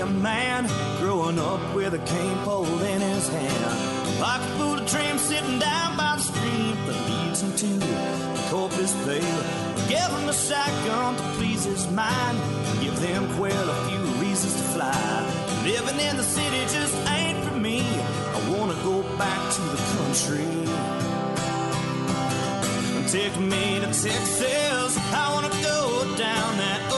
a man growing up with a cane pole in his hand. Like a fool dream sitting down by the stream that leads him to the Corpus Bay. Give him a shotgun to please his mind. Give them quail a few reasons to fly. Living in the city just ain't for me. I wanna go back to the country. Take me to Texas. I wanna go down that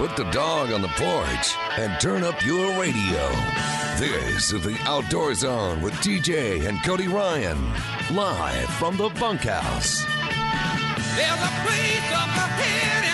Put the dog on the porch and turn up your radio. This is the Outdoor Zone with TJ and Cody Ryan, live from the bunkhouse. There's a place up ahead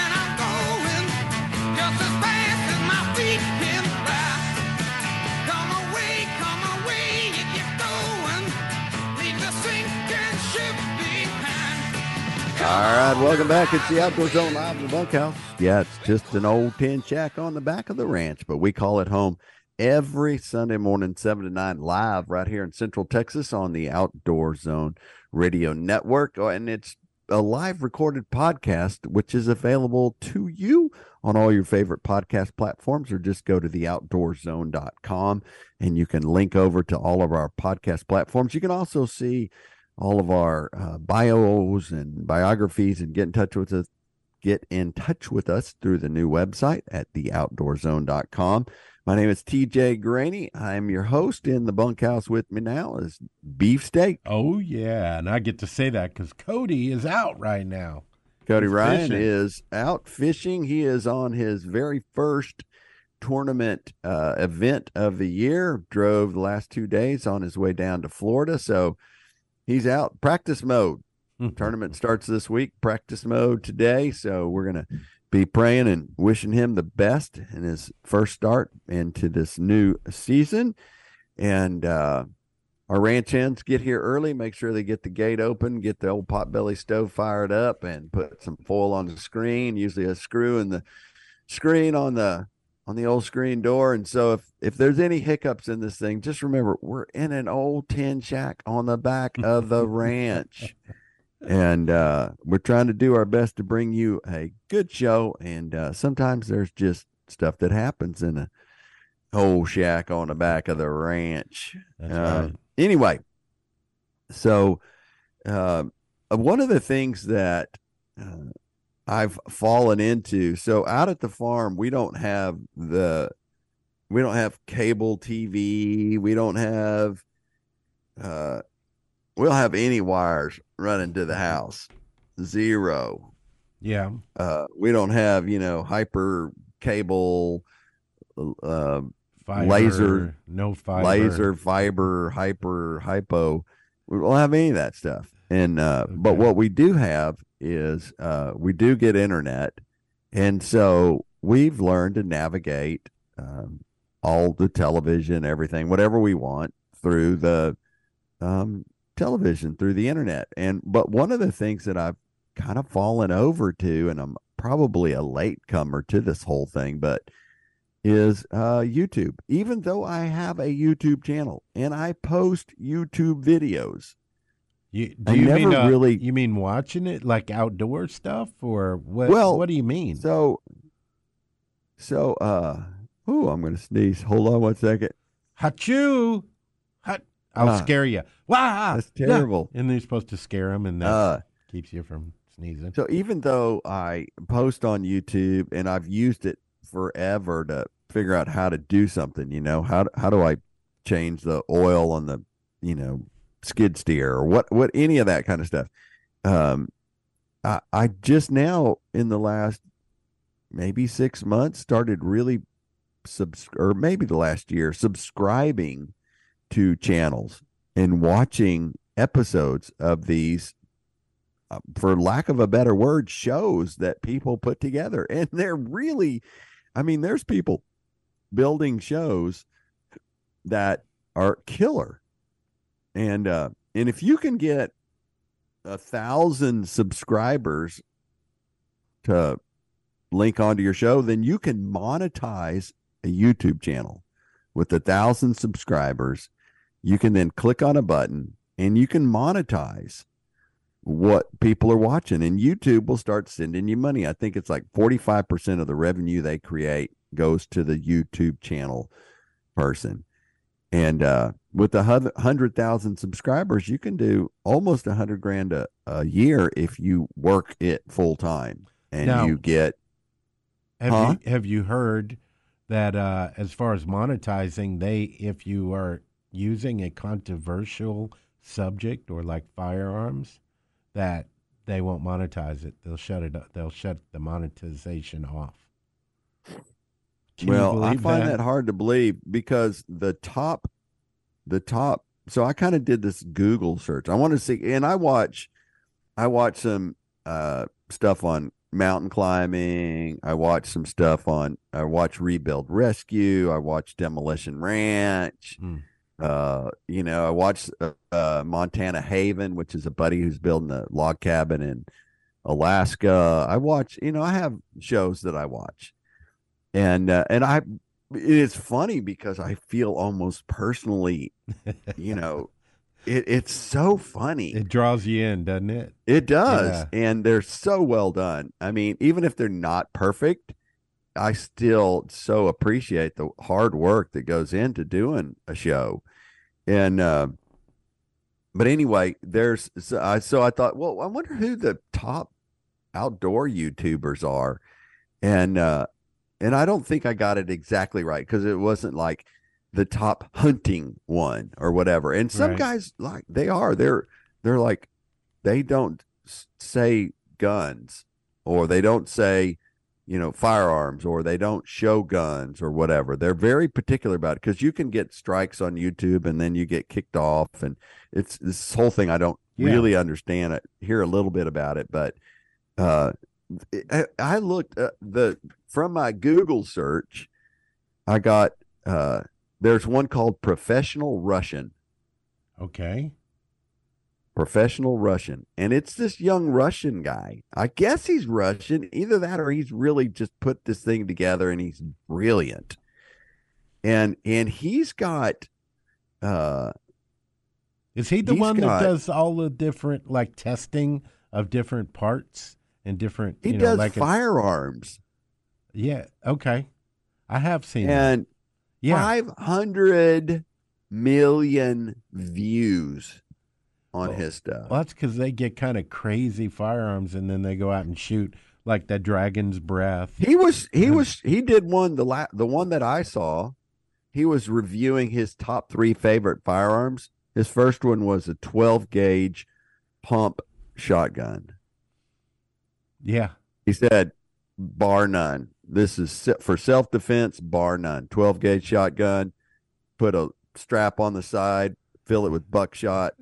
right, welcome back. It's the Outdoor Zone live in the bunkhouse. Yeah, it's just an old tin shack on the back of the ranch, but we call it home every Sunday morning, 7 to 9, live right here in Central Texas on the Outdoor Zone Radio Network. Oh, and it's a live recorded podcast, which is available to you on all your favorite podcast platforms, or just go to theoutdoorzone.com and you can link over to all of our podcast platforms. You can also see all of our uh, bios and biographies and get in touch with us get in touch with us through the new website at theoutdoorzone.com my name is tj graney. I'm your host in the bunkhouse with me now is beefsteak Oh yeah, and I get to say that because Cody is out right now. cody He's ryan fishing. is out fishing. He is on his very first tournament uh, event of the year. Drove the last two days on his way down to florida. So he's out. Practice mode. Tournament starts this week. Practice mode today. So we're going to be praying and wishing him the best in his first start into this new season. And uh our ranch hands get here early make sure they get the gate open get the old potbelly stove fired up and put some foil on the screen usually a screw in the screen on the on the old screen door. And so if if there's any hiccups in this thing just remember we're in an old tin shack on the back of the ranch and uh, we're trying to do our best to bring you a good show. And uh, sometimes there's just stuff that happens in a old shack on the back of the ranch. Uh, right. Anyway, so uh, one of the things that uh, I've fallen into, so out at the farm, we don't have the, we don't have cable TV, we don't have, uh, we don't have any wires running to the house, zero. Yeah, Uh, we don't have, you know, hyper cable, uh, fiber, Laser- no fiber, laser fiber hyper hypo. We don't have any of that stuff. And uh but what we do have is uh we do get internet. And so we've learned to navigate um all the television everything whatever we want through the um television through the internet and but one of the things that i've kind of fallen over to and i'm probably a late comer to this whole thing but is uh, YouTube. Even though I have a YouTube channel and I post YouTube videos, You, do I you mean uh, really- You mean watching it like outdoor stuff, or what? Well, what do you mean? so so uh oh, I'm gonna sneeze. Hold on one second. Hot. I'll Ah. scare you. Wow, That's terrible. And then you're supposed to scare them, and that Uh keeps you from sneezing. so even though I post on YouTube and I've used it forever to figure out how to do something, you know, how how do I change the oil on the, you know, skid steer or what what any of that kind of stuff. Um I I just now in the last maybe 6 months started really subs or maybe the last year subscribing to channels and watching episodes of these uh, for lack of a better word shows that people put together and they're really i mean there's people building shows that are killer. And uh and if you can get a thousand subscribers to link onto your show, then you can monetize a YouTube channel with a thousand subscribers. You can then click on a button and you can monetize what people are watching, and YouTube will start sending you money. I think it's like 45% of the revenue they create goes to the YouTube channel person. And uh, with a hundred thousand subscribers, you can do almost a hundred grand a, a year if you work it full time, and Now- you get Have Huh? you have you heard that uh, as far as monetizing, they if you are using a controversial subject or like firearms, that they won't monetize it. They'll shut it. up. They'll shut the monetization off. Can well, I find that? hard to believe because the top, the top. So I kind of did this Google search. I want to see, and I watch, I watch some uh, stuff on mountain climbing. I watch some stuff on. I watch Rebuild Rescue. I watch Demolition Ranch. Hmm. Uh, you know, I watched uh, uh, Montana Haven, which is a buddy who's building a log cabin in Alaska. I watch. You know, I have shows that I watch and uh, and I it's funny because I feel almost personally, you know, it, it's so funny. It draws you in, doesn't it? It does, Yeah. and they're so well done. I mean, even if they're not perfect, I still so appreciate the hard work that goes into doing a show. And uh, but anyway, there's so I, so I thought, well, I wonder who the top outdoor YouTubers are, and uh, and I don't think I got it exactly right because it wasn't like the top hunting one or whatever. And some Right. guys like they are they're they're like they don't say guns or they don't say you know firearms or they don't show guns or whatever they're very particular about it because you can get strikes on youtube and then you get kicked off and it's this whole thing i don't Yeah. really understand it hear a little bit about it but uh I, I looked uh, the from my google search i got uh there's one called professional russian Okay. professional Russian. And it's this young Russian guy. I guess he's Russian. Either that or he's really just put this thing together and he's brilliant. And and he's got uh Is he the one got- that does all the different like testing of different parts and different? he you know, does like a- firearms yeah. Okay. I have seen that. Yeah. 500 million views on Oh, his stuff. Well, that's because they get kind of crazy firearms and then they go out and shoot like the dragon's breath. He was he was he did one the la- the one that I saw. He was reviewing his top three favorite firearms. His first one was a 12 gauge pump shotgun. Yeah. He said, bar none. This is for self defense, bar none. 12 gauge shotgun. Put a strap on the side, fill it with buckshot,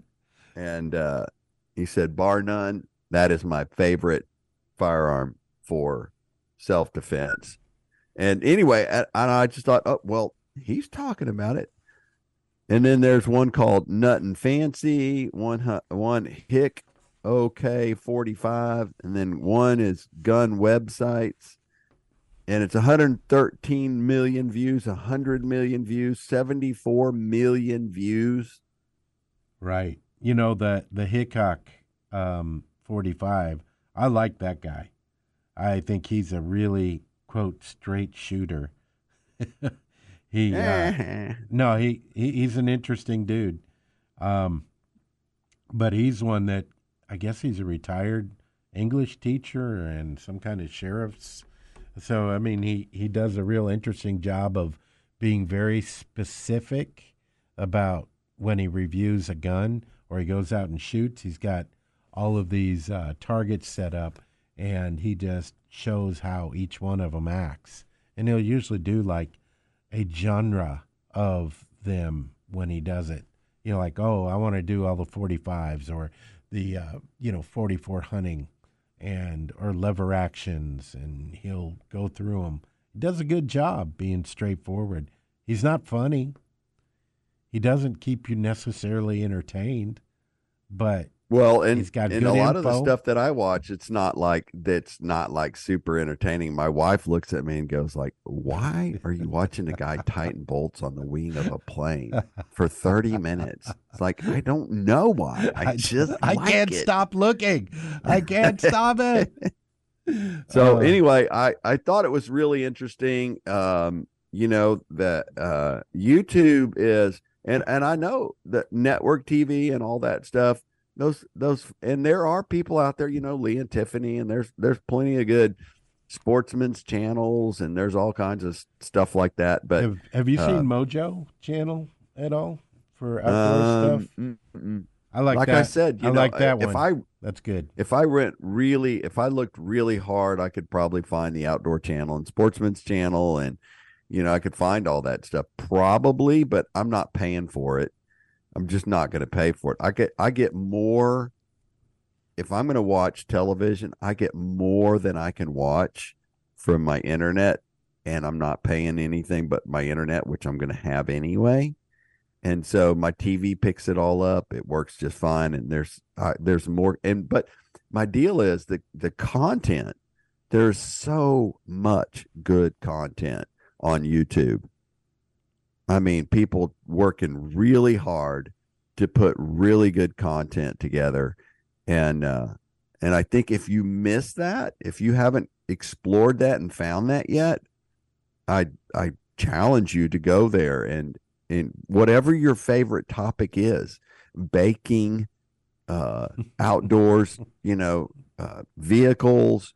and uh, he said, bar none. That is my favorite firearm for self defense. And anyway, and I just thought, oh well, he's talking about it. And then there's one called Nutnfancy, one one Hick OK 45, and then one is Gun Websites. And it's 113 million views, 100 million views, 74 million views. Right. You know the the Hickok um, 45. I like that guy. I think he's a really quote straight shooter. he uh, no, he, he he's an interesting dude. Um, but he's one that I guess he's a retired English teacher and some kind of sheriff's. So I mean, he he does a real interesting job of being very specific about when he reviews a gun or he goes out and shoots. He's got all of these uh, targets set up, and he just shows how each one of them acts. And he'll usually do like a genre of them when he does it. You know, like oh, I want to do all the 45s or the uh, you know 44 hunting and or lever actions, and he'll go through them. He does a good job being straightforward. He's not funny. He doesn't keep you necessarily entertained, but Well, and, He's got and a lot of the stuff that I watch, it's not like that's not like super entertaining. My wife looks at me and goes like, "Why are you watching a guy tighten bolts on the wing of a plane for thirty minutes?" It's like I don't know why. I, just I like can't it. stop looking. I can't stop it. So Uh, anyway, I I thought it was really interesting. Um, you know that uh, YouTube is, and and I know that network TV and all that stuff. Those those, and there are people out there. You know, Lee and Tiffany, and there's there's plenty of good sportsman's channels, and there's all kinds of stuff like that. But have, have you uh, seen Mojo channel at all for outdoor um, stuff? mm, mm. I like, that. like that. I said, you I know, like that if one. I That's good. if I went really, if I looked really hard, I could probably find the outdoor channel and sportsman's channel, and you know, I could find all that stuff probably, but I'm not paying for it. I'm just not going to pay for it. I get, I get more. If I'm going to watch television, I get more than I can watch from my internet, and I'm not paying anything but my internet, which I'm going to have anyway. And so my TV picks it all up. It works just fine, and there's uh, there's more. And but my deal is the the content. There's so much good content on YouTube. I mean, people working really hard to put really good content together, and uh, and I think if you miss that, if you haven't explored that and found that yet, I I challenge you to go there and and whatever your favorite topic is, baking, uh, outdoors, you know, uh, vehicles,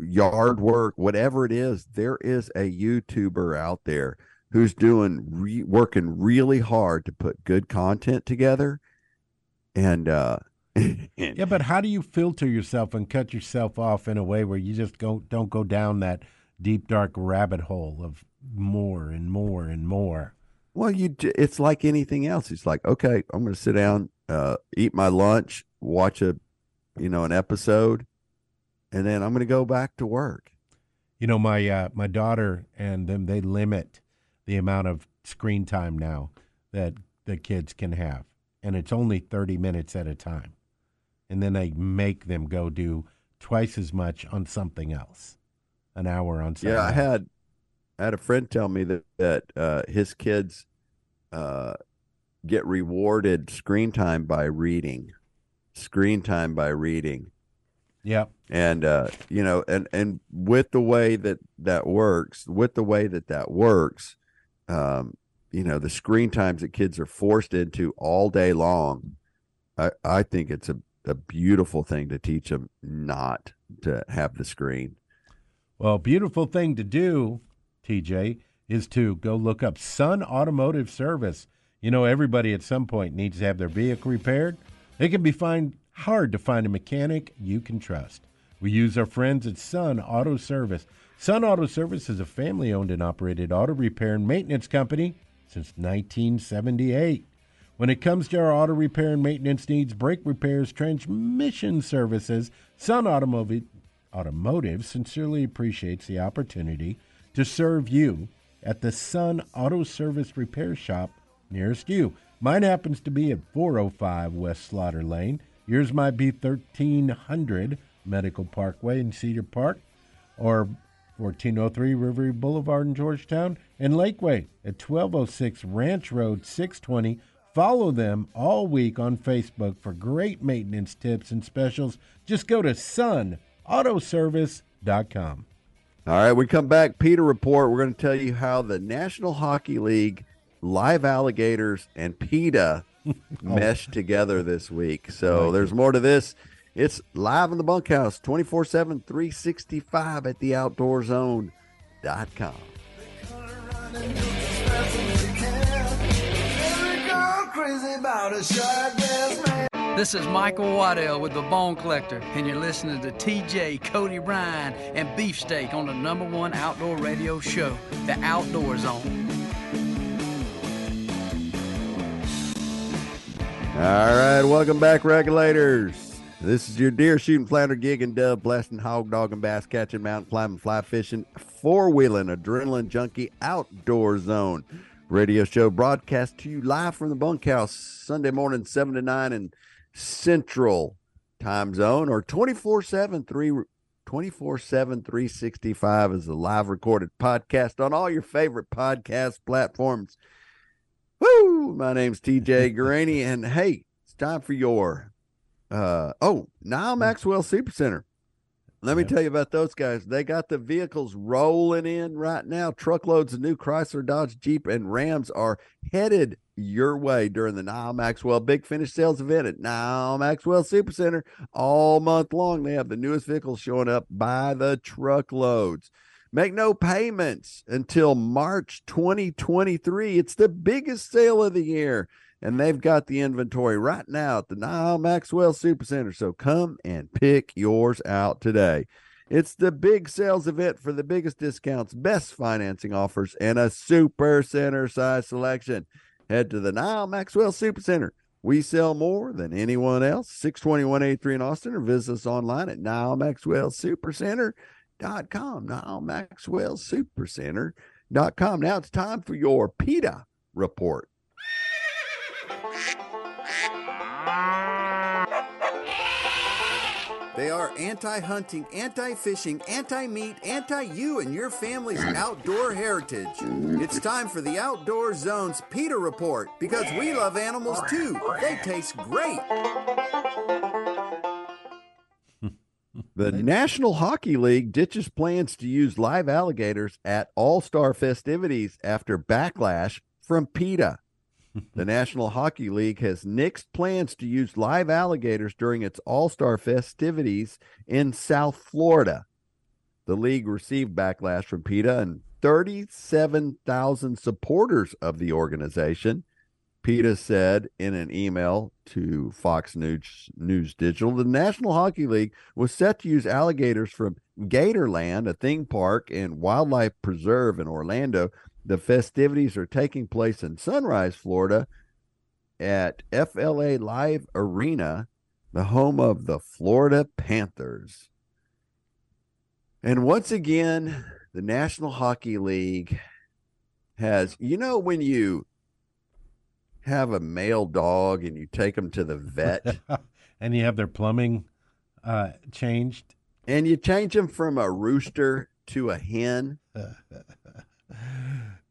yard work, whatever it is, there is a YouTuber out there who's doing re- working really hard to put good content together, and uh, Yeah, but how do you filter yourself and cut yourself off in a way where you just go don't go down that deep dark rabbit hole of more and more and more? Well, you it's like anything else. It's like, okay, I'm going to sit down, uh, eat my lunch, watch a, you know, an episode, and then I'm going to go back to work. You know, my uh, my daughter and them they limit the amount of screen time now that the kids can have, and it's only thirty minutes at a time, and then they make them go do twice as much on something else, an hour on something. Yeah, I else. had I had a friend tell me that that uh, his kids uh, get rewarded screen time by reading, screen time by reading. Yep. and uh you know and and with the way that that works with the way that that works um you know the screen times that kids are forced into all day long i i think it's a, a beautiful thing to teach them not to have the screen Well, beautiful thing to do, TJ, is to go look up Sun Automotive Service. You know, everybody at some point needs to have their vehicle repaired. It can be find hard to find a mechanic you can trust. We use our friends at Sun Auto Service. Sun Auto Service is a family owned and operated auto repair and maintenance company since 1978. When it comes to our auto repair and maintenance needs, brake repairs, transmission services, Sun Automotive, Automotive sincerely appreciates the opportunity to serve you at the Sun Auto Service Repair Shop nearest you. Mine happens to be at 405 West Slaughter Lane. Yours might be 1300 Medical Parkway in Cedar Park or 1403 River Boulevard in Georgetown, and Lakeway at 1206 Ranch Road 620. Follow them all week on Facebook for great maintenance tips and specials. Just go to sunautoservice.com. all right we come back PETA report we're going to tell you how the national hockey league live alligators and PETA meshed together this week. So there's more to this. It's live in the bunkhouse 24 7, 365 at the outdoorzone.com. This is Michael Waddell with the Bone Collector, and you're listening to TJ, Cody Ryan, and Beefsteak on the number one outdoor radio show, The Outdoor Zone. All right, welcome back, regulators. This is your deer shooting, flounder gigging, dove blasting, hog dogging, bass catching, mountain climbing, fly fishing, four wheeling, adrenaline junkie outdoor zone radio show broadcast to you live from the bunkhouse Sunday morning, 7 to 9 in Central time zone or 24 7 3 24 7 365 is a live recorded podcast on all your favorite podcast platforms. Woo! My name's TJ Guarini, and hey, it's time for your uh oh, Nyle Maxwell Super Center. Let me tell you about those guys. They got the vehicles rolling in right now. Truckloads of new Chrysler, Dodge, Jeep, and Rams are headed your way during the Nyle Maxwell Big Finish Sales event at Nyle Maxwell Super Center all month long. They have the newest vehicles showing up by the truckloads. Make no payments until March 2023. It's the biggest sale of the year, and they've got the inventory right now at the Nyle Maxwell Supercenter. So come and pick yours out today. It's the big sales event for the biggest discounts, best financing offers, and a super center size selection. Head to the Nyle Maxwell Supercenter. We sell more than anyone else. 62183 in Austin, or visit us online at Nyle Maxwell Super dot com. Now Maxwell Supercenter dot com. Now it's time for your PETA report. They are anti hunting, anti fishing, anti meat, anti you and your family's mm. outdoor heritage. It's time for the Outdoor Zone's PETA report because we love animals too. They taste great. The National Hockey League ditches plans to use live alligators at All Star festivities after backlash from PETA. The National Hockey League has nixed plans to use live alligators during its All Star festivities in South Florida. The league received backlash from PETA and 37,000 supporters of the organization. PETA said in an email to Fox News, News Digital the National Hockey League was set to use alligators from Gatorland, a theme park and wildlife preserve in Orlando. The festivities are taking place in Sunrise, Florida at FLA Live Arena, the home of the Florida Panthers. And once again, the National Hockey League has, you know, when you have a male dog and you take them to the vet and you have their plumbing uh, changed. and you change them from a rooster to a hen.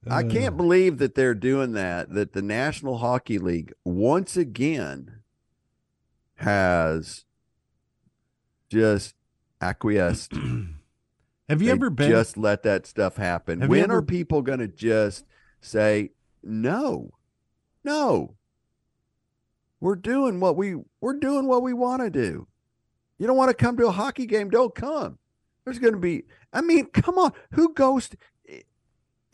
I uh. can't believe that they're doing that, that the National Hockey League once again has just acquiesced. Have you They ever been? just let that stuff happen? Have when ever- are people going to just say no, no? We're doing what we we're doing what we want to do. You don't want to come to a hockey game? Don't come. There's going to be. I mean, come on. Who goes?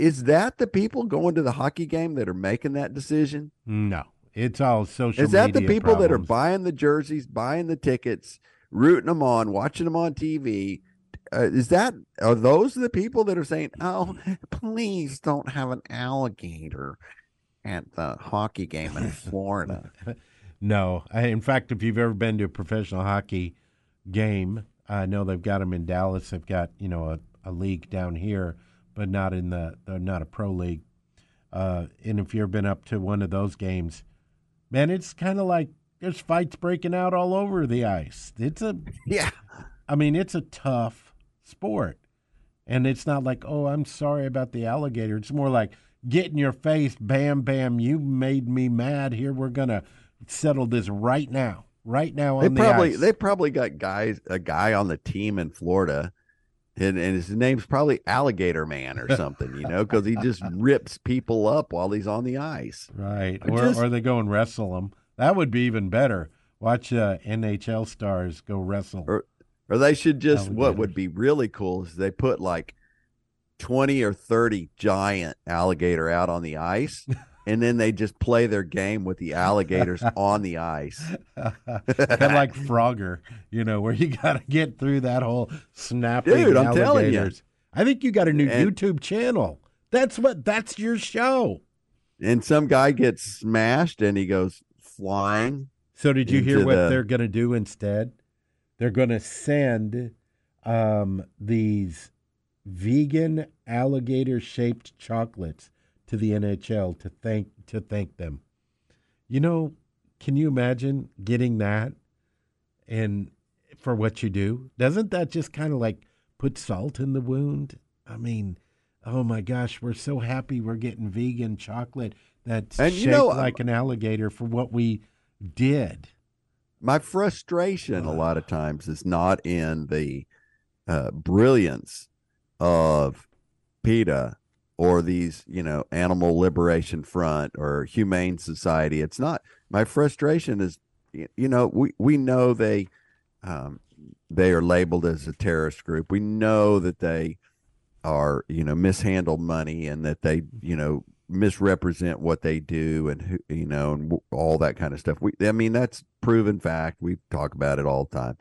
Is that the people going to the hockey game that are making that decision? no, it's all social. Is that the people that are buying the jerseys, buying the tickets, rooting them on, watching them on TV? Uh, is that are those the people that are saying, "Oh, please don't have an alligator at the hockey game in Florida"? No, I, in fact, if you've ever been to a professional hockey game, I know they've got them in Dallas. They've got you know a, a league down here, but not in the not a pro league. Uh, and if you've been up to one of those games, man, it's kind of like there's fights breaking out all over the ice. It's a yeah, I mean, it's a tough sport. And it's not like, oh, I'm sorry about the alligator. It's more like, get in your face, bam, bam, you made me mad. Here, we're to settle this right now. Right now on they the probably ice. they probably got guys a guy on the team in Florida. And, and his name's probably Alligator Man or something, you know, because he just rips people up while he's on the ice. right. Or, just- or they go and wrestle them. That would be even better. Watch uh, NHL stars go wrestle. Or- Or they should just what would be really cool is they put like 20 or 30 giant alligator out on the ice and then they just play their game with the alligators on the ice. kind of like Frogger, you know, where you got to get through that whole snapping Dude, I'm telling you. I think you got a new And- YouTube channel. That's what. That's your show. And some guy gets smashed and he goes flying. So did you hear what the- they're going to do instead? they're going to send um, these vegan alligator shaped chocolates to the NHL to thank to thank them. You know, can you imagine getting that and for what you do? Doesn't that just kind of like put salt in the wound? I mean, oh my gosh, we're so happy we're getting vegan chocolate that's And you shaped know, like an alligator for what we did. my frustration a lot of times is not in the uh, brilliance of PETA or these, you know, Animal Liberation Front or Humane Society. It's not. My frustration is, you know, we we know they um, they are labeled as a terrorist group. We know that they are, you know, mishandle money and that they, you know, misrepresent what they do and who, you know, and all that kind of stuff. We, I mean, that's proven fact. We talk about it all the time.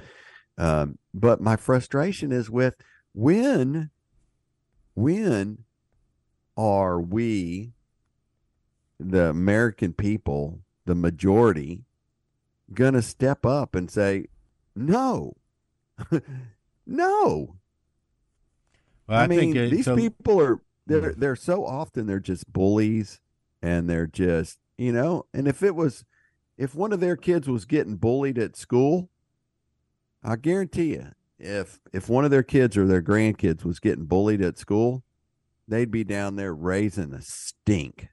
Um, but my frustration is with when, when are we, the American people, the majority, going to step up and say, no, no. Well, I, I, mean, think it's these a- people are they're mm-hmm. they're so often they're just bullies and they're just you know. And if it was, if one of their kids was getting bullied at school, I guarantee you, if if one of their kids or their grandkids was getting bullied at school, they'd be down there raising a stink.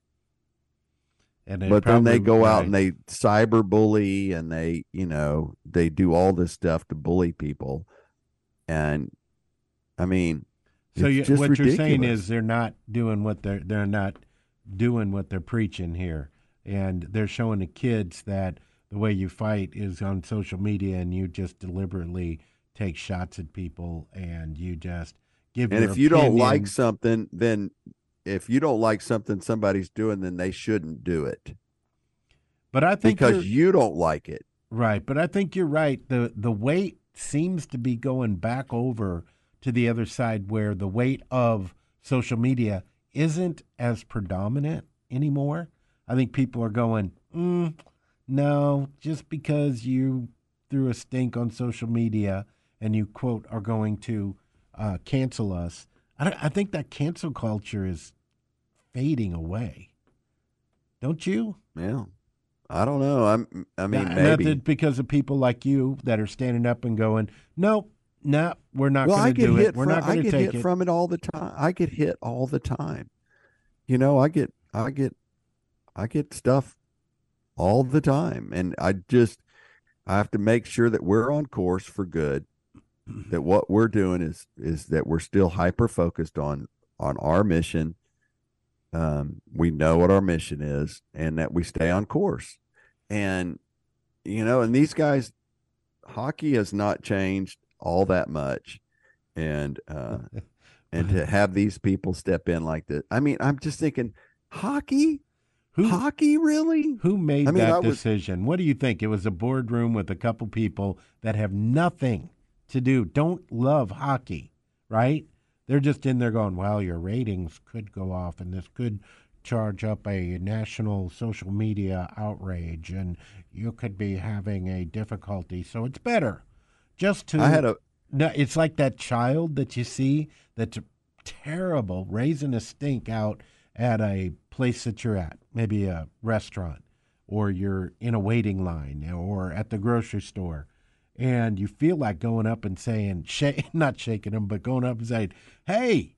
and but then they go out right. and they cyber bully and they you know they do all this stuff to bully people, and I mean. So you, what you're saying is they're not doing what they're they're not doing what they're preaching here, and they're showing the kids that the way you fight is on social media, and you just deliberately take shots at people, and you just give. and if you don't like something then if you don't like something somebody's doing then they shouldn't do it but I think because you don't like it Right, but I think you're right. the The weight seems to be going back over to the other side, where the weight of social media isn't as predominant anymore. I think people are going, mm, no, just because you threw a stink on social media and you quote are going to uh, cancel us. I, don't- I think that cancel culture is fading away. Don't you? yeah i don't know i'm i mean Not- maybe Not because of people like you that are standing up and going, nope, no, we're not well going to get do hit it. We're not going to take hit it. from it all the time i get hit all the time you know i get i get i get stuff all the time and i just i have to make sure that we're on course for good that what we're doing is is that we're still hyper focused on on our mission. Um we know what our mission is and that we stay on course. And you know and these guys hockey has not changed all that much. And uh and to have these people step in like this i mean i'm just thinking hockey? Who hockey really? Who made I mean, that I was- decision? What do you think? It was a boardroom with a couple people that have nothing to do, don't love hockey, right? They're just in there going, well, your ratings could go off and this could charge up a national social media outrage and you could be having a difficulty. So it's better just to i had a No, it's like that child that you see that's terrible, raising a stink out at a place that you're at, maybe a restaurant, or you're in a waiting line, or at the grocery store, and you feel like going up and saying, not shaking them, but going up and saying, "Hey,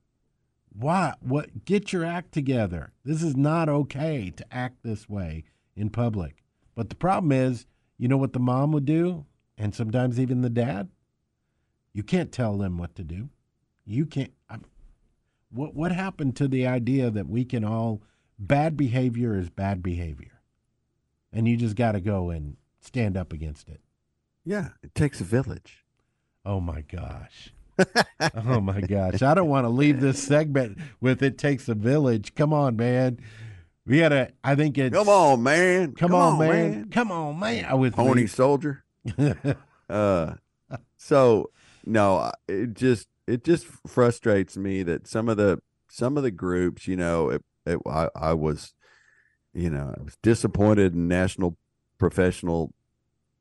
why? What? Get your act together. This is not okay to act this way in public." But the problem is, you know what the mom would do, and sometimes even the dad you can't tell them what to do. You can't. I'm, what what happened to the idea that we can all bad behavior is bad behavior, and you just got to go and stand up against it. Yeah it takes a village Oh my gosh. oh my gosh. I don't want to leave this segment with it takes a village. Come on, man. We gotta I think it's come on man Come, on, man. Come on, man. With pony me. soldier uh so no it just it just frustrates me that some of the some of the groups you know it, it I, I was you know i was disappointed in national professional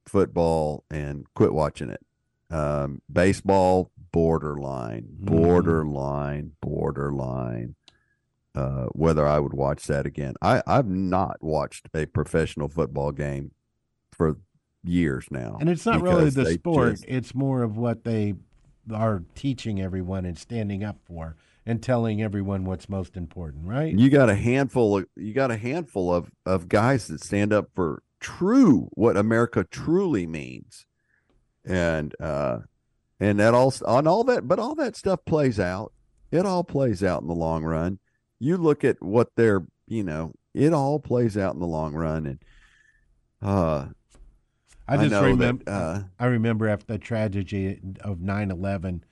football and quit watching it Um, baseball, borderline, Mhm. borderline, borderline. Uh, whether I would watch that again. I, I've not watched a professional football game for years now. And it's not really the sport; just- it's more of what they are teaching everyone and standing up for and telling everyone what's most important, right? you got a handful of you got a handful of of guys that stand up for true what america truly means and uh and that all on all that but all that stuff plays out it all plays out in the long run you look at what they're you know it all plays out in the long run and uh I just that, remember. uh, I remember after the tragedy of 9/11,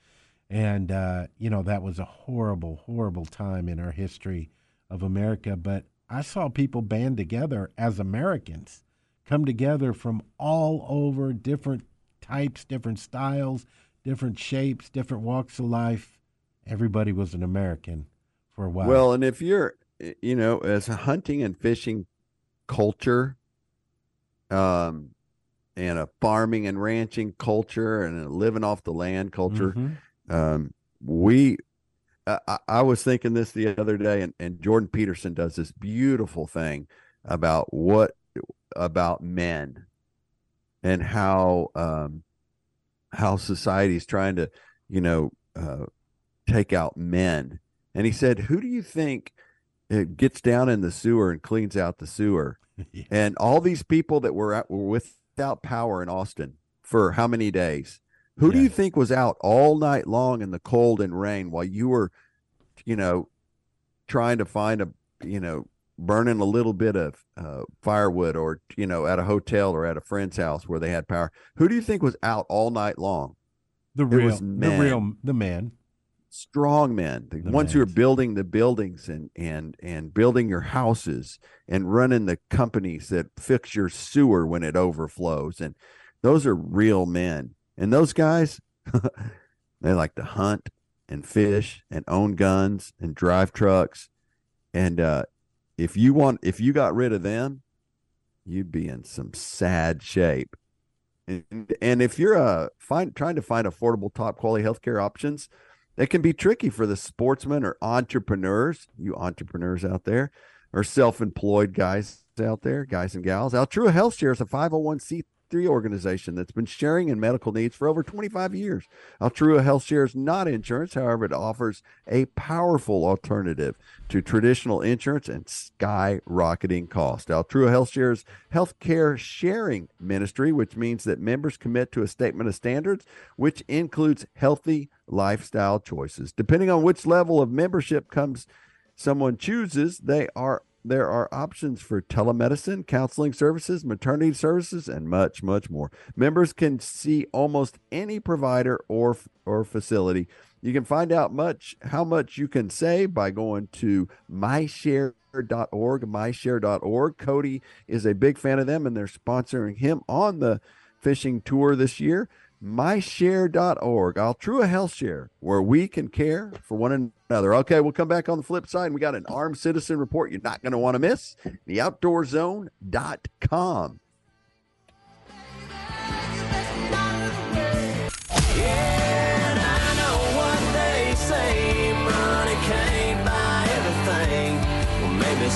and uh, you know that was a horrible, horrible time in our history of America. But I saw people band together as Americans, come together from all over, different types, different styles, different shapes, different walks of life. Everybody was an American for a while. Well, and if you're, you know, as a hunting and fishing culture, um, and a farming and ranching culture and a living off the land culture, Mhm. um, we, I, I- I was thinking this the other day, and, and Jordan Peterson does this beautiful thing about what about men and how um, how is trying to, you know, uh, take out men. And he said, "Who do you think gets down in the sewer and cleans out the sewer?" Yeah. And all these people that were at, were without power in Austin for how many days? Who do you think was out all night long in the cold and rain while you were, you know, trying to find a, you know, burning a little bit of uh, firewood or, you know, at a hotel or at a friend's house where they had power? Who do you think was out all night long? the real, the real, the man. strong men, the, The ones who are building the buildings and and and building your houses and running the companies that fix your sewer when it overflows. And those are real men. And those guys, they like to hunt and fish and own guns and drive trucks. And uh, if you want, if you got rid of them, you'd be in some sad shape. And, and if you're uh, find, trying to find affordable, top quality healthcare options, it can be tricky for the sportsmen or entrepreneurs, you entrepreneurs out there, or self employed guys out there, guys and gals. Altrua Health Share is a 501c3 organization that's been sharing in medical needs for over 25 years. Altrua Health Share is not insurance, however, it offers a powerful alternative to traditional insurance and skyrocketing cost. Altrua Health Share's healthcare sharing ministry, which means that members commit to a statement of standards, which includes healthy lifestyle choices. Depending on which level of membership comes someone chooses, they are there are options for telemedicine, counseling services, maternity services, and much, much more. Members can see almost any provider or or facility. You can find out much how much you can save by going to myshare.org, myshare.org. Cody is a big fan of them and they're sponsoring him on the fishing tour this year. myshare.org. Altrua Health Share, where we can care for one another. Okay, we'll come back on the flip side we got an armed citizen report you're not going to want to miss. TheOutdoorZone.com.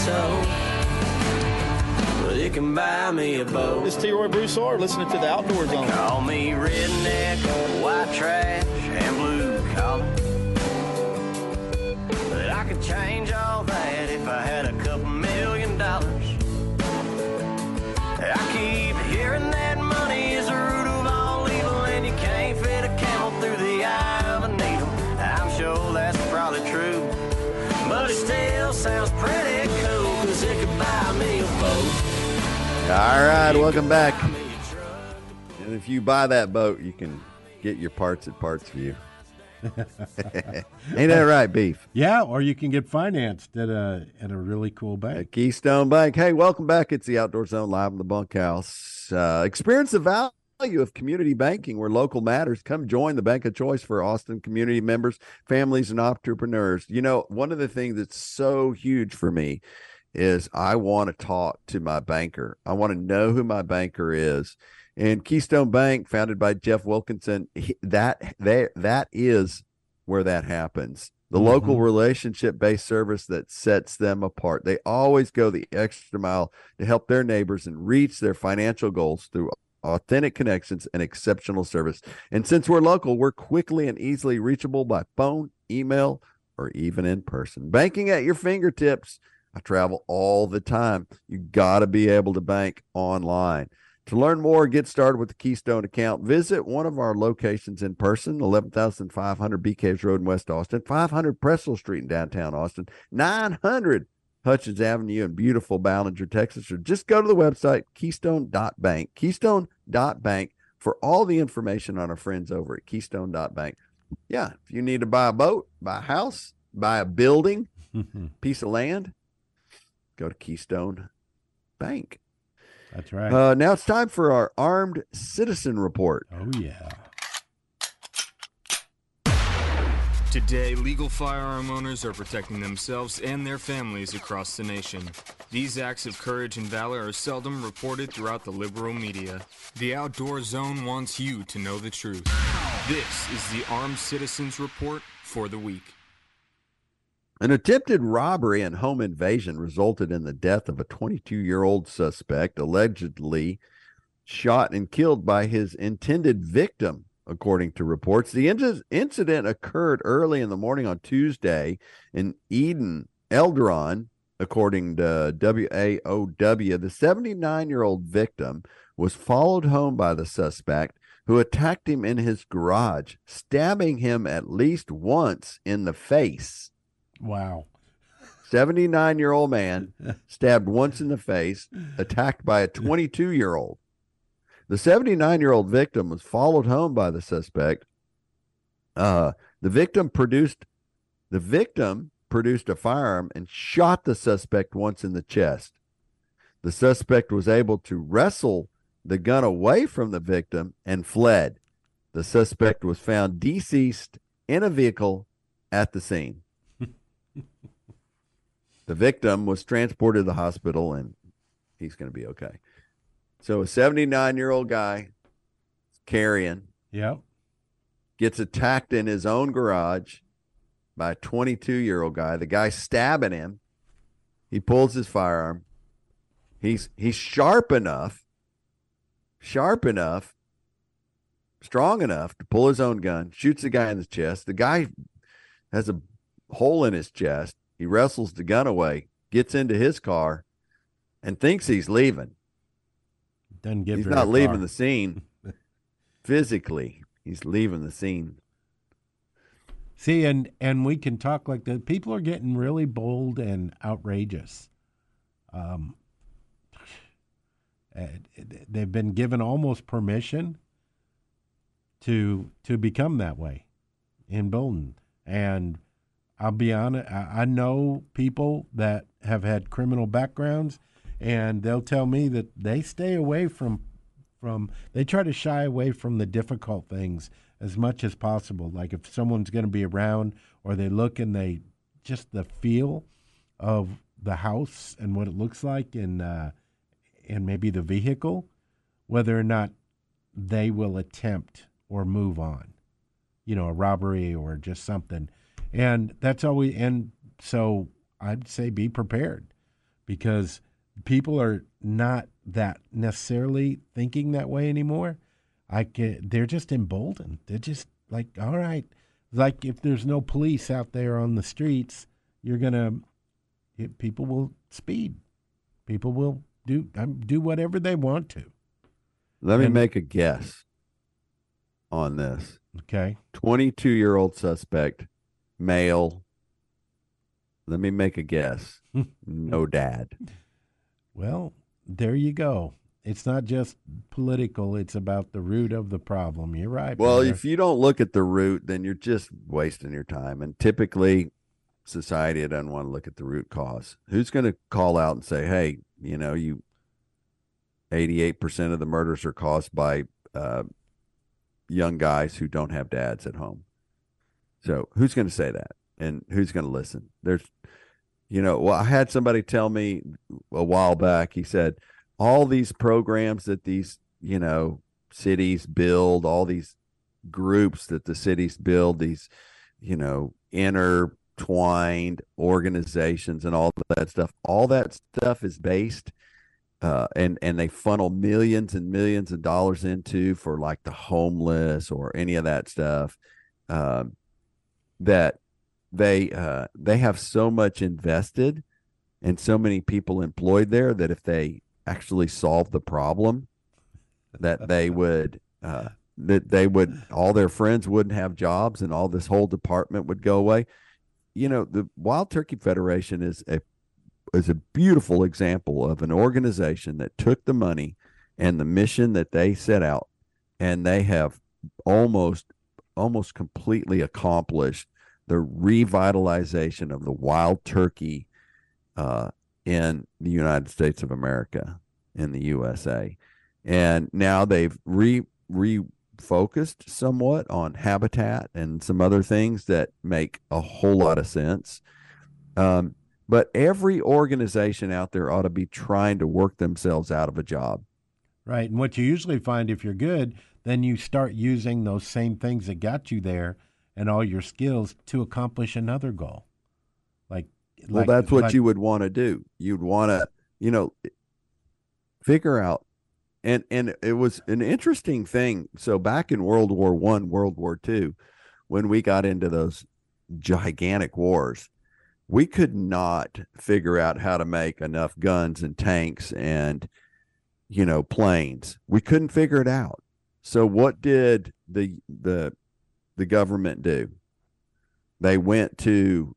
So. It can buy me a boat. This is T. Roy Broussard listening to the Outdoor Zone. Call me redneck, white trash, and blue collar. But I could change all that if I had a couple million dollars. I keep hearing that money is the root of all evil, and you can't fit a camel through the eye of a needle. I'm sure that's probably true, but it still sounds pretty All right, welcome back. Buy me a truck. And if you buy that boat, you can get your parts at Parts View. Ain't that right, Beef? Yeah, or you can get financed at a at a really cool bank. At Keystone Bank. Hey, welcome back. It's the Outdoor Zone live in the bunkhouse. Uh, experience the value of community banking where local matters. Come join the bank of choice for Austin community members, families, and entrepreneurs. You know, one of the things that's so huge for me is I want to talk to my banker. I want to know who my banker is. And Keystone Bank, founded by Jeff Wilkinson, he, that that that is where that happens. The local mm-hmm. relationship based service that sets them apart. They always go the extra mile to help their neighbors and reach their financial goals through authentic connections and exceptional service. And since we're local, we're quickly and easily reachable by phone, email, or even in person. Banking at your fingertips. I travel all the time. You got to be able to bank online. To learn more, get started with the Keystone account. Visit one of our locations in person, 11,500 Bee Caves Road in West Austin, 500 Presley Street in downtown Austin, 900 Hutchins Avenue in beautiful Ballinger, Texas, or just go to the website keystone.bank, keystone.bank for all the information on our friends over at keystone.bank. Yeah, if you need to buy a boat, buy a house, buy a building, piece of land, go to Keystone Bank. That's right. Uh, now it's time for our armed citizen report. oh yeah. Today, legal firearm owners are protecting themselves and their families across the nation. These acts of courage and valor are seldom reported throughout the liberal media. The Outdoor Zone wants you to know the truth. This is the Armed Citizens Report for the week. An attempted robbery and home invasion resulted in the death of a 22 year old suspect, allegedly shot and killed by his intended victim, according to reports. The inc- incident occurred early in the morning on Tuesday in Eden, Eldron, according to WAOW. The 79 year old victim was followed home by the suspect who attacked him in his garage, stabbing him at least once in the face. Wow. 79 year old man stabbed once in the face, attacked by a 22 year old. The 79 year old victim was followed home by the suspect. Uh, the victim produced the victim produced a firearm and shot the suspect once in the chest. The suspect was able to wrestle the gun away from the victim and fled. The suspect was found deceased in a vehicle at the scene. The victim was transported to the hospital and he's going to be okay. So a 79 year old guy carrying Yep. gets attacked in his own garage by a 22 year old guy. The guy stabbing him. He pulls his firearm. He's he's sharp enough, sharp enough, strong enough to pull his own gun, shoots the guy in the chest. The guy has a hole in his chest. He wrestles the gun away, gets into his car, and thinks he's leaving. Doesn't get he's not leaving far. the scene physically. He's leaving the scene. See, and and we can talk like that. People are getting really bold and outrageous. Um, they've been given almost permission to to become that way, emboldened. And I'll be honest, I, know people that have had criminal backgrounds, and they'll tell me that they stay away from from they try to shy away from the difficult things as much as possible. Like if someone's going to be around or they look and they just the feel of the house and what it looks like and uh and maybe the vehicle whether or not they will attempt or move on. You know a robbery or just something and that's always and so i'd say be prepared because people are not that necessarily thinking that way anymore. I get, they're just emboldened. They're just like, all right, like if there's no police out there on the streets, you're gonna, it, people will speed. People will do um, do whatever they want to. Let me make a guess on this. Okay. 22 year old suspect, male. Let me make a guess. no dad. Well, there you go. It's not just political; it's about the root of the problem. You're right. Well, brother. if you don't look at the root, then you're just wasting your time. And typically, society doesn't want to look at the root cause. Who's going to call out and say, hey, you know, you 88% of the murders are caused by uh, young guys who don't have dads at home. So who's going to say that? And who's going to listen? There's, You know, well, I had somebody tell me a while back. He said all these programs that these you know cities build, all these groups that the cities build, these you know intertwined organizations and all that stuff. All that stuff is based uh, and and they funnel millions and millions of dollars into for like the homeless or any of that stuff um, that they uh, they have so much invested and so many people employed there that if they actually solve the problem that they would uh, that they would all their friends wouldn't have jobs and all this whole department would go away. You know the wild turkey federation is a is a beautiful example of an organization that took the money and the mission that they set out and they have almost almost completely accomplished the revitalization of the wild turkey uh, in the United States of America in the USA and now they've re refocused somewhat on habitat and some other things that make a whole lot of sense um, but every organization out there ought to be trying to work themselves out of a job. Right. And what you usually find if you're good, then you start using those same things that got you there and all your skills to accomplish another goal. Like, well, like, that's what like- you would want to do. You'd want to, you know, figure out. And and it was an interesting thing. So back in World War One, World War Two, when we got into those gigantic wars, we could not figure out how to make enough guns and tanks and you know planes we couldn't figure it out so what did the the the government do they went to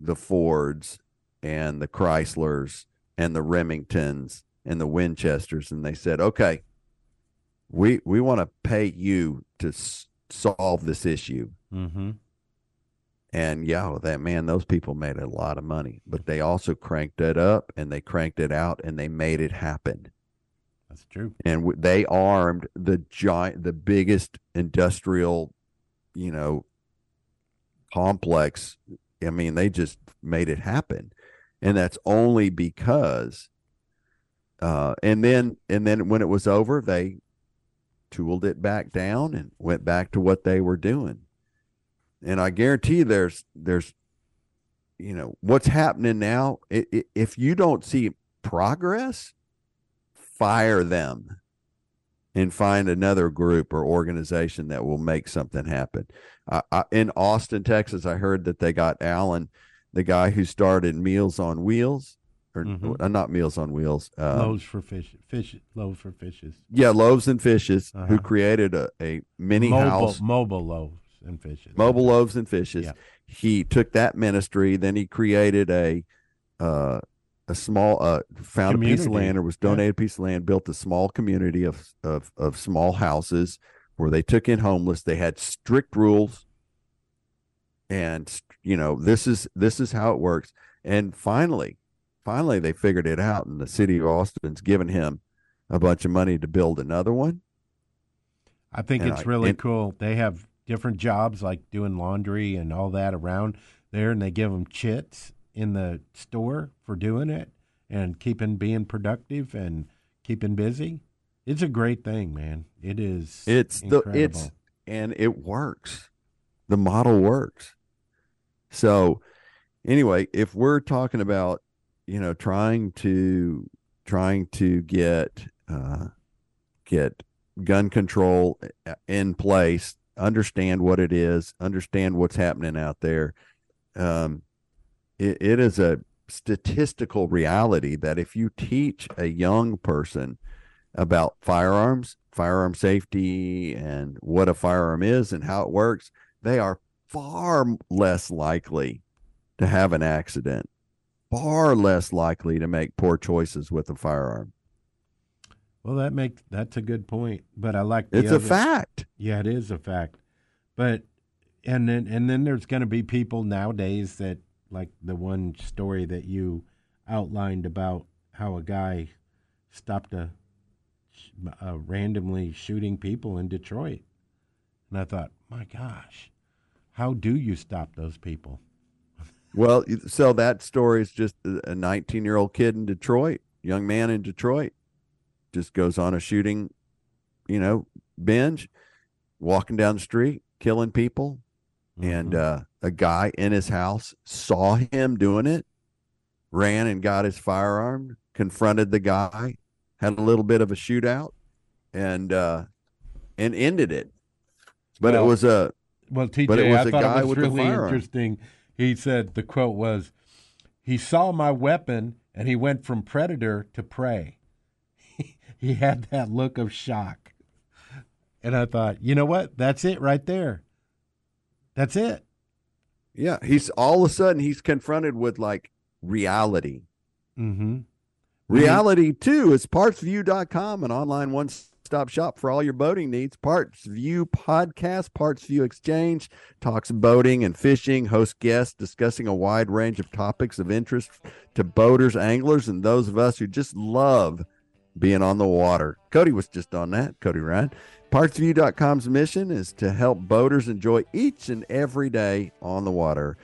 the fords and the chryslers and the remingtons and the winchesters and they said okay we we want to pay you to s- solve this issue Mhm. and yeah, that man, those people made a lot of money, but they also cranked it up and they cranked it out and they made it happen. That's true. And w- they armed the giant, the biggest industrial, you know, complex. I mean, they just made it happen. And that's only because, uh, and then, and then when it was over, they tooled it back down and went back to what they were doing and I guarantee there's there's you know what's happening now. if you don't see progress, fire them and find another group or organization that will make something happen. I, I, in Austin, Texas, I heard that they got Alan, the guy who started Meals on Wheels, or Mhm. uh, not Meals on Wheels. Uh, loaves for fish, fish, loaves for fishes. yeah, Loaves and Fishes, who Uh-huh. created a, a mini mobile, house mobile loaves and fishes. mobile loaves and fishes. Yeah. He took that ministry, then he created a uh, a small uh, found a piece of land or was Yeah. donated a piece of land, built a small community of of of small houses where they took in homeless. They had strict rules, and you know this is this is how it works. And finally, finally they figured it out, and the city of Austin's given him a bunch of money to build another one. I think And it's I- really and- cool. They have different jobs like doing laundry and all that around there, and they give them chits in the store for doing it and keeping being productive and keeping busy. It's a great thing, man. It is. It's the it's and it works. The model works. So anyway, if we're talking about, you know, trying to trying to get uh get gun control in place, understand what it is, understand what's happening out there. Um it, it is a statistical reality that if you teach a young person about firearms, firearm safety, and what a firearm is and how it works, they are far less likely to have an accident, far less likely to make poor choices with a firearm. Well, that makes that's a good point. But I like the It's a fact. Yeah, it is a fact. But and then and then there's going to be people nowadays that like the one story that you outlined about how a guy stopped a, a randomly shooting people in Detroit. And I thought, my gosh, how do you stop those people? Well, so that story is just a 19 year old kid in Detroit, young man in Detroit, just goes on a shooting, you know, binge, walking down the street, killing people. And Mm-hmm. uh, a guy in his house saw him doing it, ran and got his firearm, confronted the guy, had a little bit of a shootout, and uh, and ended it. But Well, it was a Well, TJ, But it was I a thought guy it was with really interesting. He said the quote was, "He saw my weapon and he went from predator to prey." he had that look of shock, and I thought, you know what? That's it right there. That's it. Yeah, he's all of a sudden he's confronted with like reality. Mm-hmm. Reality too is partsvu.com, an online one stop shop for all your boating needs. PartsVu podcast, PartsVu Exchange talks boating and fishing, host guests discussing a wide range of topics of interest to boaters, anglers, and those of us who just love being on the water. Cody was just on that, Cody Ryan. Partsvu.com's mission is to help boaters enjoy each and every day on the water.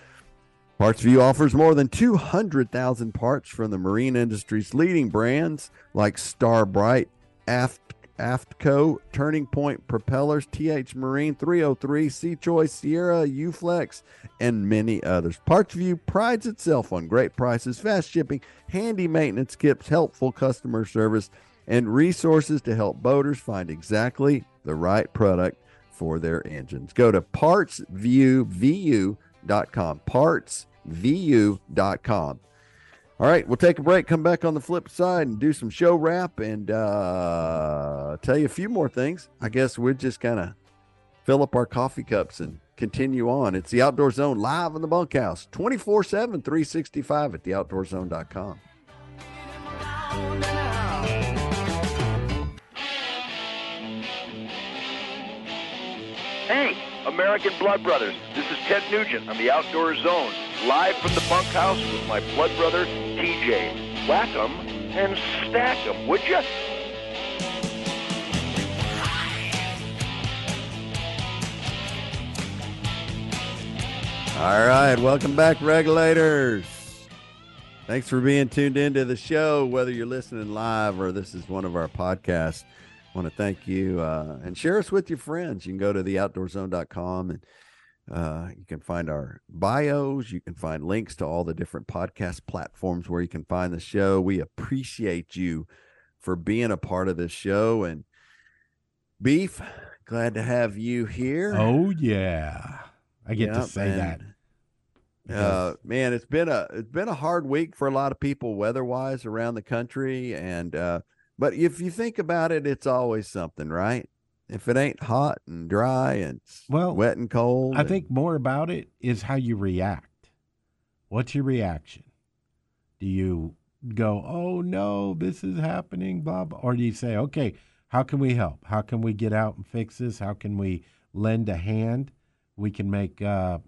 PartsVu offers more than 200,000 parts from the marine industry's leading brands like Star brite, Aft, Aftco, Turning Point Propellers, TH Marine 303, Sea Choice, Sierra, Uflex, and many others. PartsVu prides itself on great prices, fast shipping, handy maintenance kits, helpful customer service, and resources to help boaters find exactly the right product for their engines. Go to partsviewvu.com. Partsvu.com. All right, we'll take a break, come back on the flip side and do some show wrap and uh, tell you a few more things. I guess we'll just kind of fill up our coffee cups and continue on. It's the Outdoor Zone live in the bunkhouse 24 7, 365 at theoutdoorzone.com. American Blood Brothers. This is Ted Nugent on the Outdoor Zone, live from the bunkhouse with my blood brother, TJ. Whack 'em and stack 'em, would ya? All right, welcome back, regulators. Thanks for being tuned into the show, whether you're listening live or this is one of our podcasts. Want to thank you uh, and share us with your friends. You can go to theoutdoorzone.com and uh, you can find our bios. You can find links to all the different podcast platforms where you can find the show. We appreciate you for being a part of this show. And Beef, glad to have you here. Oh yeah, I get to Yep, say that. and, Uh, man, it's been a it's been a hard week for a lot of people weather-wise around the country, and uh, but if you think about it, it's always something, right? If it ain't hot and dry and Well, wet and cold, I and- think more about it is how you react. What's your reaction? Do you go, "Oh no, this is happening," blah blah, or do you say, "Okay, how can we help? How can we get out and fix this? How can we lend a hand? We can make uh,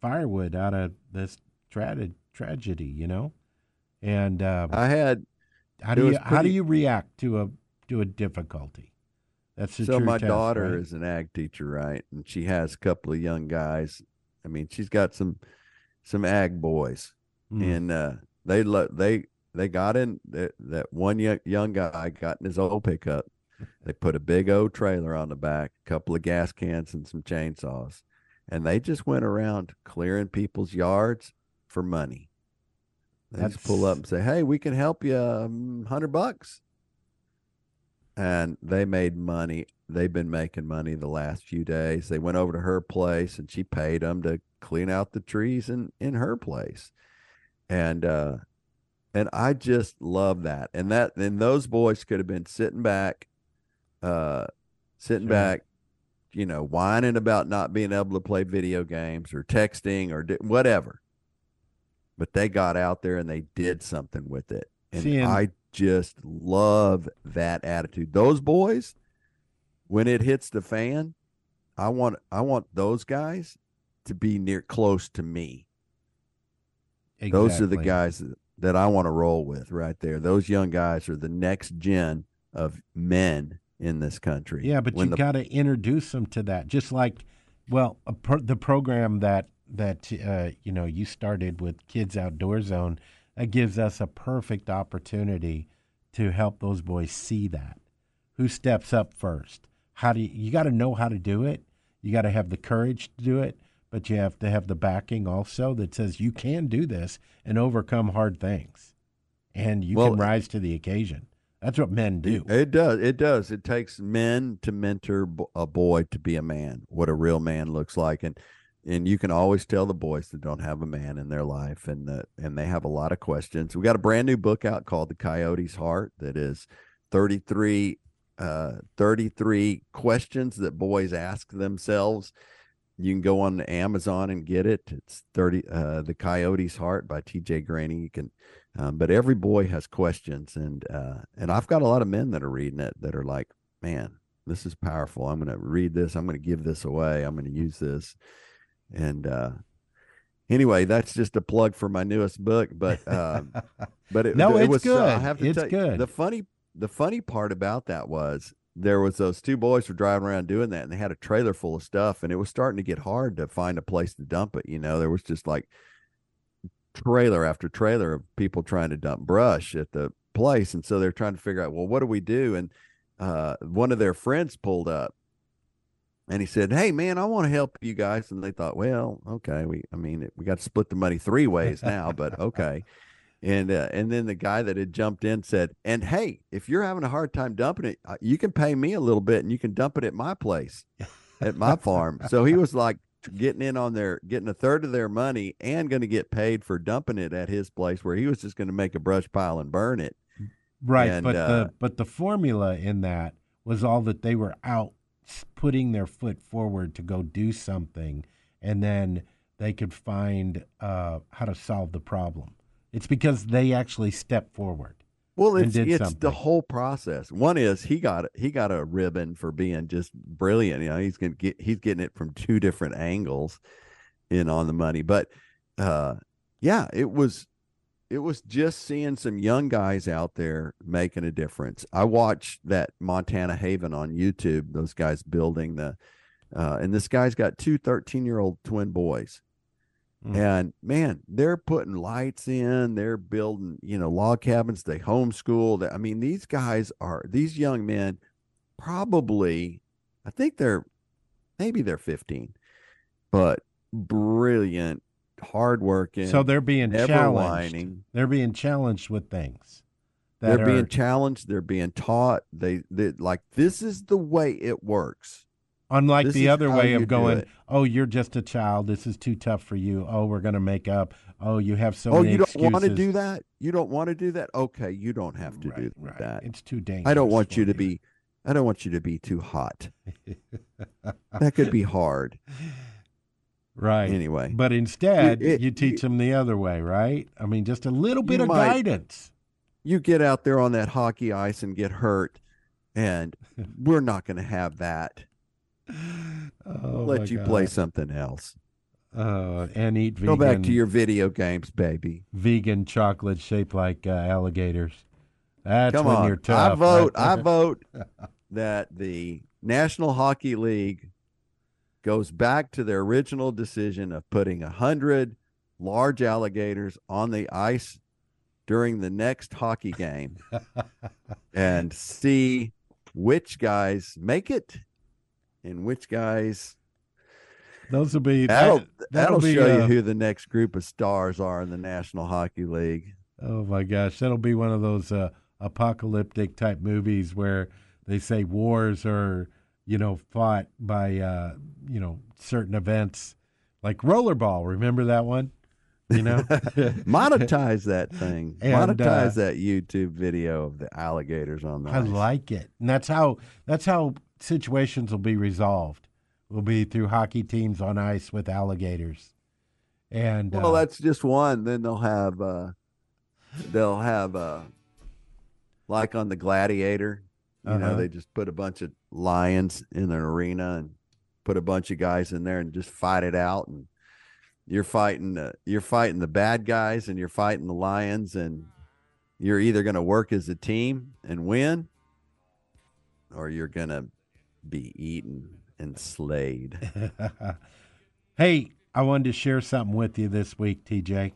firewood out of this tra- tragedy," you know. And uh, I had how do you was how do you react to a to a difficulty? That's so my test, daughter right? is an ag teacher, right? And she has a couple of young guys. I mean, she's got some some ag boys, Mm. and uh, they lo- they they got in that, that one young, young guy got in his old pickup. They put a big old trailer on the back, a couple of gas cans, and some chainsaws, and they just went around clearing people's yards for money. They just pull up and say, "Hey, we can help you, um, hundred bucks." and they made money. They've been making money the last few days. They went over to her place and she paid them to clean out the trees in in her place, and uh, and I just love that. And that and those boys could have been sitting back, uh, sitting Sure. back, you know, whining about not being able to play video games or texting or di- whatever. But they got out there and they did something with it, and See, and- I just love that attitude. Those boys, when it hits the fan, I want I want those guys to be near close to me. Those are the guys that, that I want to roll with right there. Those young guys are the next gen of men in this country. Yeah, but When you got to introduce them to that. Just like, well, a pro- the program that that uh, you know you started with Kids Outdoor Zone. That gives us a perfect opportunity to help those boys see that. Who steps up first? How do you, you got to know how to do it? You got to have the courage to do it, but you have to have the backing also that says you can do this and overcome hard things, and you Well, can rise to the occasion. That's what men do. It does. It does. It takes men to mentor a boy to be a man. What a real man looks like, and and you can always tell the boys that don't have a man in their life, and that and they have a lot of questions. We got a brand new book out called The Coyote's Heart that is thirty three uh 33 questions that boys ask themselves. You can go on amazon and get it. It's 30 uh the coyote's heart by tj graney. You can um, but every boy has questions and uh and i've got a lot of men that are reading it that are like man this is powerful. I'm going to read this. I'm going to give this away. I'm going to use this and uh anyway that's just a plug for my newest book but um but it, No, it it's was uh, good. i have to It's tell you, good. the funny the funny part about that was there was those two boys were driving around doing that and they had a trailer full of stuff and it was starting to get hard to find a place to dump it you know there was just like trailer after trailer of people trying to dump brush at the place and so they're trying to figure out well what do we do and uh one of their friends pulled up and he said hey man i want to help you guys. And they thought well okay we i mean we got to split the money three ways now but okay. And uh, and then the guy that had jumped in said and hey if you're having a hard time dumping it uh, you can pay me a little bit and you can dump it at my place at my farm. So he was like getting in on their getting a third of their money and going to get paid for dumping it at his place where he was just going to make a brush pile and burn it. Right, And, but uh, the but the formula in that was all that they were out putting their foot forward to go do something, and then they could find uh, how to solve the problem. It's because they actually stepped forward. Well, it's it's something. the whole process. One is he got he got a ribbon for being just brilliant. You know, he's gonna get he's getting it from two different angles in on the money. But uh yeah, it was it was just seeing some young guys out there making a difference. I watched that Montana Haven on YouTube, those guys building the uh and this guy's got two 13 year old twin boys. Mm. And man, they're putting lights in, they're building, you know, log cabins, they homeschool. They- I mean, these guys are these young men probably I think they're maybe they're 15, but brilliant, hardworking. so they're being challenged. whining. They're being challenged with things. They're That being challenged, they're being taught. They, they like this is the way it works. unlike this the other way of going. Oh, you're just a child. This is too tough for you. Oh, we're going to make up. Oh, you have so oh, you don't excuses. want to do that? You don't want to do that? Okay, you don't have to do Right, right. that. It's too dangerous. I don't want you to be I don't want you to be too hot. that could be hard. right. Anyway. But instead, it- you teach them the other way, right? I mean, just a little bit of might- guidance. You get out there on that hockey ice and get hurt and we're not going to have that. Oh, Let you play something else. Uh, and eat vegan. Go back to your video games, baby. vegan chocolate shaped like uh, alligators. That's Come when on. you're tough. I vote. right I vote that the National Hockey League goes back to their original decision of putting a hundred large alligators on the ice during the next hockey game and see which guys make it and which guys Those will be that'll that, that'll, be, show uh, you who the next group of stars are in the National Hockey League. Oh my gosh, that'll be one of those uh, apocalyptic type movies where they say wars are, you know, fought by uh, you know certain events, like rollerball. Remember that one? You know, monetize that thing. And, monetize uh, that YouTube video of the alligators on the I ice. like it, and that's how that's how situations will be resolved. Will be through hockey teams on ice with alligators, and well, uh, that's just one. Then they'll have uh they'll have uh like on the gladiator, you Uh-huh. know, they just put a bunch of lions in an arena and put a bunch of guys in there and just fight it out and you're fighting uh, you're fighting the bad guys and you're fighting the lions and you're either going to work as a team and win or you're going to be eaten and slayed. hey, I wanted to share something with you this week, TJ.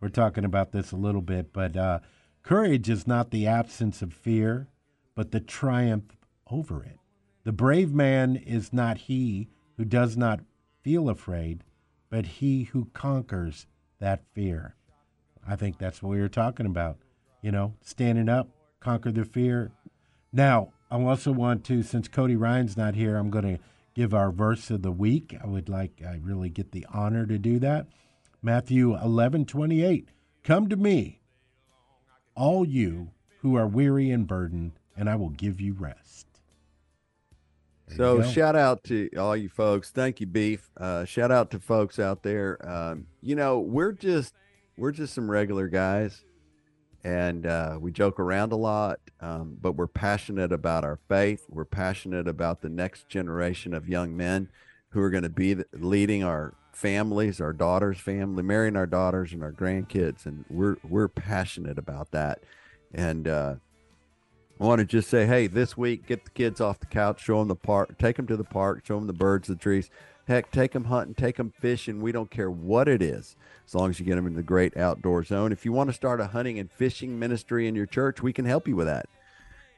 We're talking about this a little bit, but uh, courage is not the absence of fear, but the triumph over it. The brave man is not he who does not feel afraid, but he who conquers that fear. I think that's what we were talking about. You know, standing up, conquer the fear. Now, I also want to, since Cody Ryan's not here, I'm going to give our verse of the week. I would like, I really get the honor to do that. Matthew 11, 28. Come to me, all you who are weary and burdened, and I will give you rest. There So you shout out to all you folks. Thank you, Beef. Uh, shout out to folks out there. Um, you know, we're just we're just some regular guys, and uh, we joke around a lot. Um, but we're passionate about our faith. We're passionate about the next generation of young men who are going to be the, leading our families, our daughters' family, marrying our daughters and our grandkids, and we're we're passionate about that. And uh, I want to just say, hey, this week, get the kids off the couch, show them the park, take them to the park, show them the birds, the trees. Heck, take them hunting, take them fishing. We don't care what it is, as long as you get them in the great outdoor zone. If you want to start a hunting and fishing ministry in your church, we can help you with that.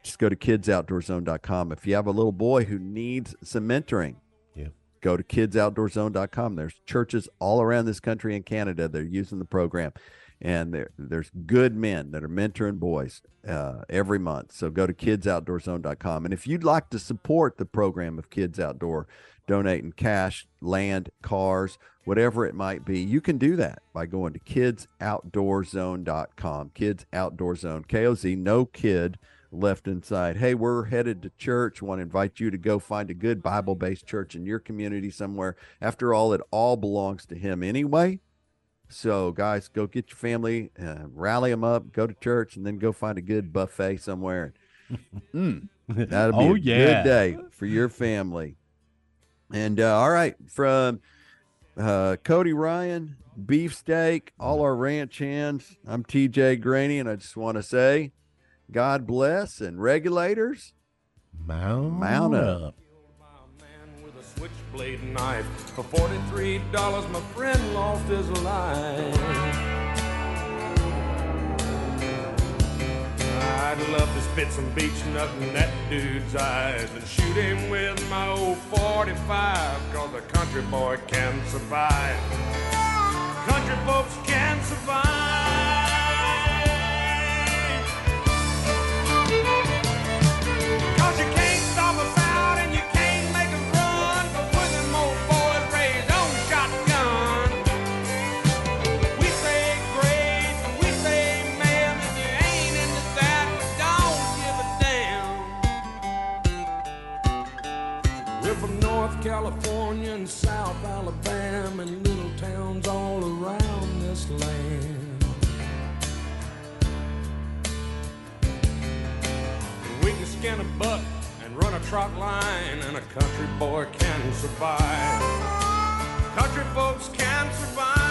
Just go to kidsoutdoorzone.com. If you have a little boy who needs some mentoring, Yeah. go to kidsoutdoorzone.com. There's churches all around this country and Canada that are using the program. And there, there's good men that are mentoring boys uh, every month. So go to kidsoutdoorzone.com. And if you'd like to support the program of Kids Outdoor, donating cash, land, cars, whatever it might be, you can do that by going to kidsoutdoorzone.com. Kids Outdoor Zone, KOZ, no kid left inside. Hey, we're headed to church. Want to invite you to go find a good Bible based church in your community somewhere. After all, it all belongs to Him anyway. So, guys, go get your family, uh, rally them up, go to church, and then go find a good buffet somewhere. Mm, that'll be Oh, a yeah. good day for your family. And uh, all right, from uh, Cody Ryan, beefsteak, all our ranch hands. I'm TJ Graney, and I just want to say, God bless and regulators. Mount, Mount up. up. Switchblade knife. For forty-three dollars, my friend lost his life. I'd love to spit some beach nut in that dude's eyes and shoot him with my old 45, cause a country boy can survive. Country folks can survive. Trot line, and a country boy can survive. Country folks can survive.